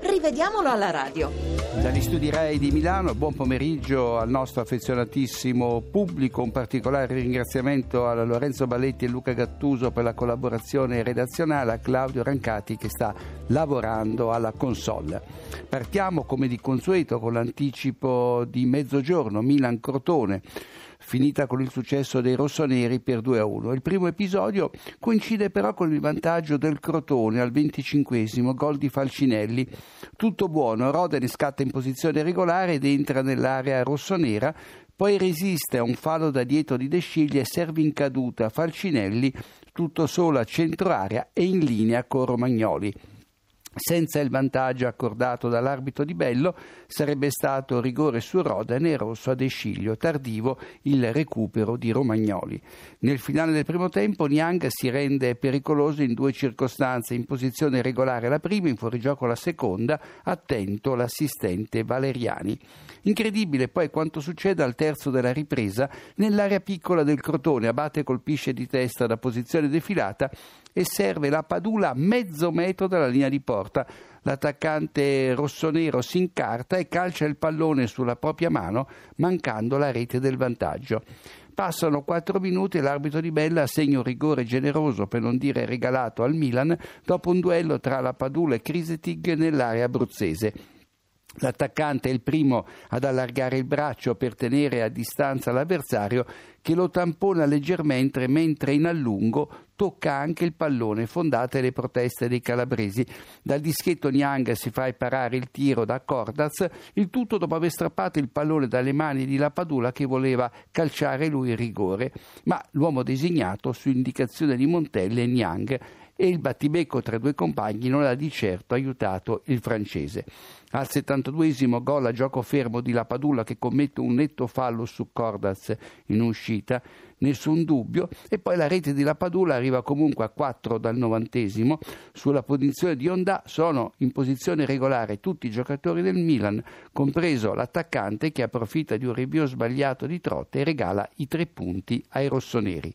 Rivediamolo alla radio. Dagli studi Rai di Milano, buon pomeriggio al nostro affezionatissimo pubblico, un particolare ringraziamento a Lorenzo Balletti e Luca Gattuso per la collaborazione redazionale, a Claudio Rancati che sta lavorando alla console. Partiamo come di consueto con l'anticipo di mezzogiorno, Milan-Crotone finita con il successo dei rossoneri per 2 a 1. Il primo episodio coincide però con il vantaggio del Crotone al 25 gol di Falcinelli. Tutto buono, Roderi scatta in posizione regolare ed entra nell'area rossonera, poi resiste a un fallo da dietro di De Sciglia e serve in caduta Falcinelli, tutto solo a centro area e in linea con Romagnoli. Senza il vantaggio accordato dall'arbitro di Bello sarebbe stato rigore su Rodane e rosso ad Esciglio, tardivo il recupero di Romagnoli. Nel finale del primo tempo Niang si rende pericoloso in due circostanze, in posizione regolare la prima, in fuorigioco la seconda, attento l'assistente Valeriani. Incredibile poi quanto succede al terzo della ripresa nell'area piccola del Crotone, Abate colpisce di testa da posizione defilata e serve la Padula a mezzo metro dalla linea di porta. L'attaccante rossonero si incarta e calcia il pallone sulla propria mano, mancando la rete del vantaggio. Passano quattro minuti e l'arbitro di Bella assegna un rigore generoso, per non dire regalato, al Milan dopo un duello tra la Padula e Crisetig nell'area abruzzese. L'attaccante è il primo ad allargare il braccio per tenere a distanza l'avversario che lo tampona leggermente mentre in allungo tocca anche il pallone, fondate le proteste dei calabresi. Dal dischetto Niang si fa parare il tiro da Cordaz, il tutto dopo aver strappato il pallone dalle mani di Lapadula che voleva calciare lui il rigore, ma l'uomo designato su indicazione di Montelle è Niang e il battibecco tra i due compagni non ha di certo aiutato il francese. Al 72esimo gol a gioco fermo di Lapadula che commette un netto fallo su Cordaz in uscita, nessun dubbio, e poi la rete di Lapadula arriva comunque a 4 dal novantesimo. Sulla posizione di Onda sono in posizione regolare tutti i giocatori del Milan, compreso l'attaccante che approfitta di un rinvio sbagliato di Trotte e regala i tre punti ai rossoneri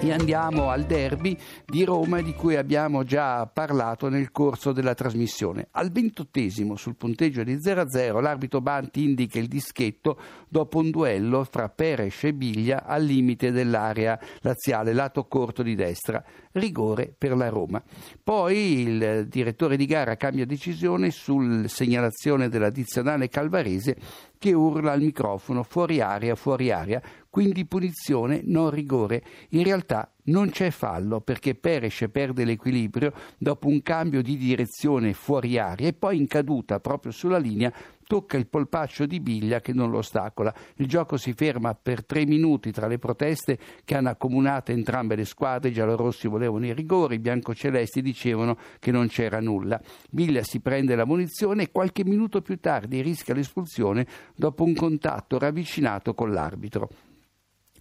e andiamo al derby di Roma di cui abbiamo già parlato nel corso della trasmissione. Al ventottesimo sul punteggio di 0-0 l'arbitro Banti indica il dischetto dopo un duello fra Peres e Biglia al limite dell'area laziale, lato corto di destra. Rigore per la Roma. Poi il direttore di gara cambia decisione sul segnalazione dell'addizionale calvarese che urla al microfono fuori aria, fuori aria, quindi punizione, non rigore. In realtà non c'è fallo perché Peres perde l'equilibrio dopo un cambio di direzione fuori aria e poi in caduta proprio sulla linea tocca il polpaccio di Biglia che non lo ostacola. Il gioco si ferma per tre minuti tra le proteste che hanno accomunato entrambe le squadre. I giallorossi volevano i rigori, i biancocelesti dicevano che non c'era nulla. Biglia si prende la munizione e qualche minuto più tardi rischia l'espulsione dopo un contatto ravvicinato con l'arbitro.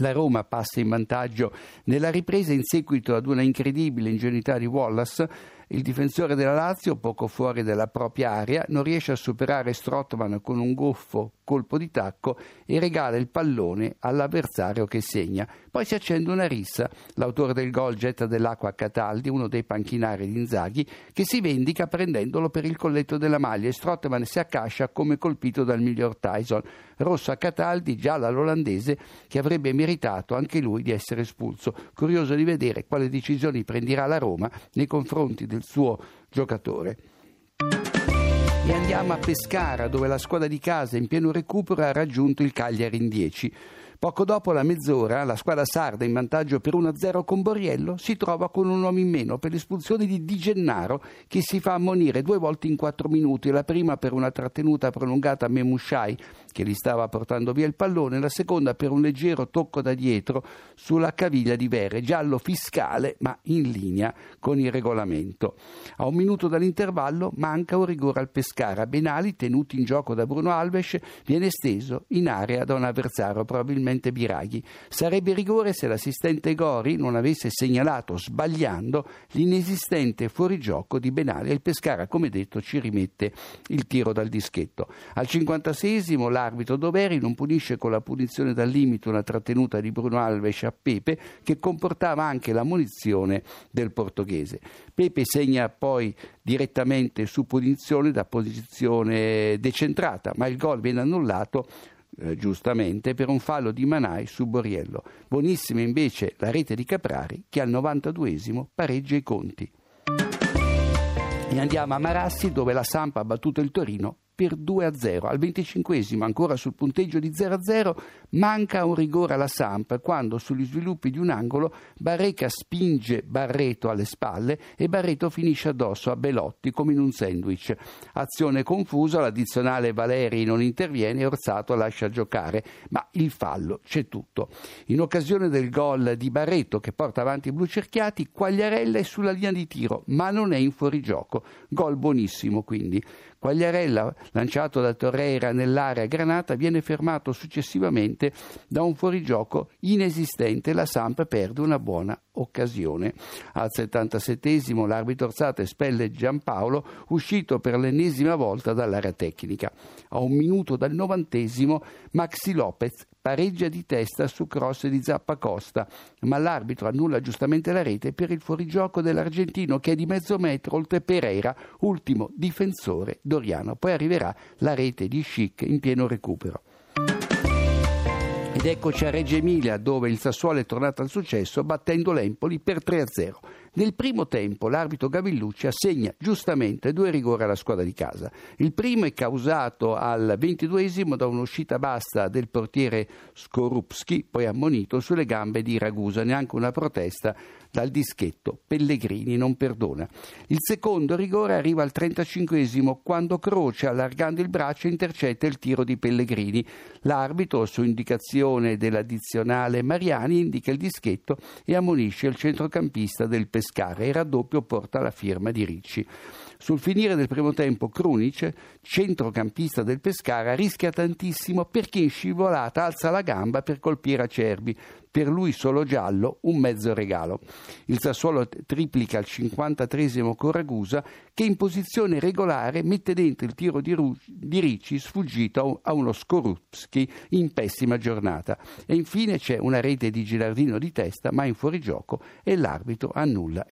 La Roma passa in vantaggio nella ripresa in seguito ad una incredibile ingenuità di Wallace il difensore della Lazio, poco fuori dalla propria area, non riesce a superare Strottman con un goffo colpo di tacco e regala il pallone all'avversario che segna. Poi si accende una rissa. L'autore del gol getta dell'acqua a Cataldi, uno dei panchinari di Inzaghi, che si vendica prendendolo per il colletto della maglia e Strottman si accascia come colpito dal miglior Tyson. Rosso a Cataldi, giallo all'olandese, che avrebbe meritato anche lui di essere espulso. Curioso di vedere quale decisioni prenderà la Roma nei confronti del del suo giocatore. E andiamo a Pescara, dove la squadra di casa in pieno recupero ha raggiunto il Cagliari in 10. Poco dopo la mezz'ora, la squadra sarda in vantaggio per 1-0 con Borriello si trova con un uomo in meno per l'espulsione di Di Gennaro che si fa ammonire due volte in quattro minuti, la prima per una trattenuta prolungata a Memushai che gli stava portando via il pallone, la seconda per un leggero tocco da dietro sulla caviglia di Vere, giallo fiscale ma in linea con il regolamento. A un minuto dall'intervallo manca un rigore al Pescara. Benali, tenuto in gioco da Bruno Alves, viene steso in area da un avversario probabilmente probabilmente Biraghi. Sarebbe rigore se l'assistente Gori non avesse segnalato, sbagliando, l'inesistente fuorigioco di Benali e il Pescara, come detto, ci rimette il tiro dal dischetto. Al 56esimo l'arbitro Doveri non punisce con la punizione dal limite una trattenuta di Bruno Alves a Pepe che comportava anche la munizione del portoghese. Pepe segna poi direttamente su punizione da posizione decentrata, ma il gol viene annullato eh, giustamente per un fallo di Manai su Borriello. Buonissima invece la rete di Caprari che al 92esimo pareggia i conti. E andiamo a Marassi dove la Sampa ha battuto il Torino per 2 a 0. Al 25 ancora sul punteggio di 0 a 0, manca un rigore alla Samp quando sugli sviluppi di un angolo Barreca spinge Barreto alle spalle e Barreto finisce addosso a Belotti come in un sandwich. Azione confusa, l'addizionale Valeri non interviene e Orzato lascia giocare, ma il fallo c'è tutto. In occasione del gol di Barreto che porta avanti i blu cerchiati, Quagliarella è sulla linea di tiro, ma non è in fuorigioco. Gol buonissimo quindi. Quagliarella, lanciato da Torreira nell'area granata, viene fermato successivamente da un fuorigioco inesistente. La Samp perde una buona occasione. Al 77 l'arbitro Orzato espelle Giampaolo, uscito per l'ennesima volta dall'area tecnica. A un minuto dal novantesimo Maxi Lopez pareggia di testa su cross di Zappacosta, ma l'arbitro annulla giustamente la rete per il fuorigioco dell'argentino che è di mezzo metro oltre Pereira, ultimo difensore doriano. Poi arriverà la rete di Schick in pieno recupero. Ed eccoci a Reggio Emilia dove il Sassuolo è tornato al successo battendo l'Empoli per 3-0. Nel primo tempo l'arbitro Gavillucci assegna giustamente due rigori alla squadra di casa. Il primo è causato al ventiduesimo da un'uscita bassa del portiere Skorupski, poi ammonito sulle gambe di Ragusa, neanche una protesta dal dischetto. Pellegrini non perdona. Il secondo rigore arriva al 35 quando Croce, allargando il braccio, intercetta il tiro di Pellegrini. L'arbitro, su indicazione dell'addizionale Mariani, indica il dischetto e ammonisce il centrocampista del Pescara il raddoppio porta la firma di Ricci. Sul finire del primo tempo Krunic, centrocampista del Pescara, rischia tantissimo perché in scivolata alza la gamba per colpire Acerbi. Per lui solo giallo, un mezzo regalo. Il Sassuolo triplica al 53 con Ragusa che in posizione regolare mette dentro il tiro di, Ru- di Ricci sfuggito a uno Skorupski in pessima giornata. E infine c'è una rete di Gilardino di testa ma in fuorigioco e l'arbitro annulla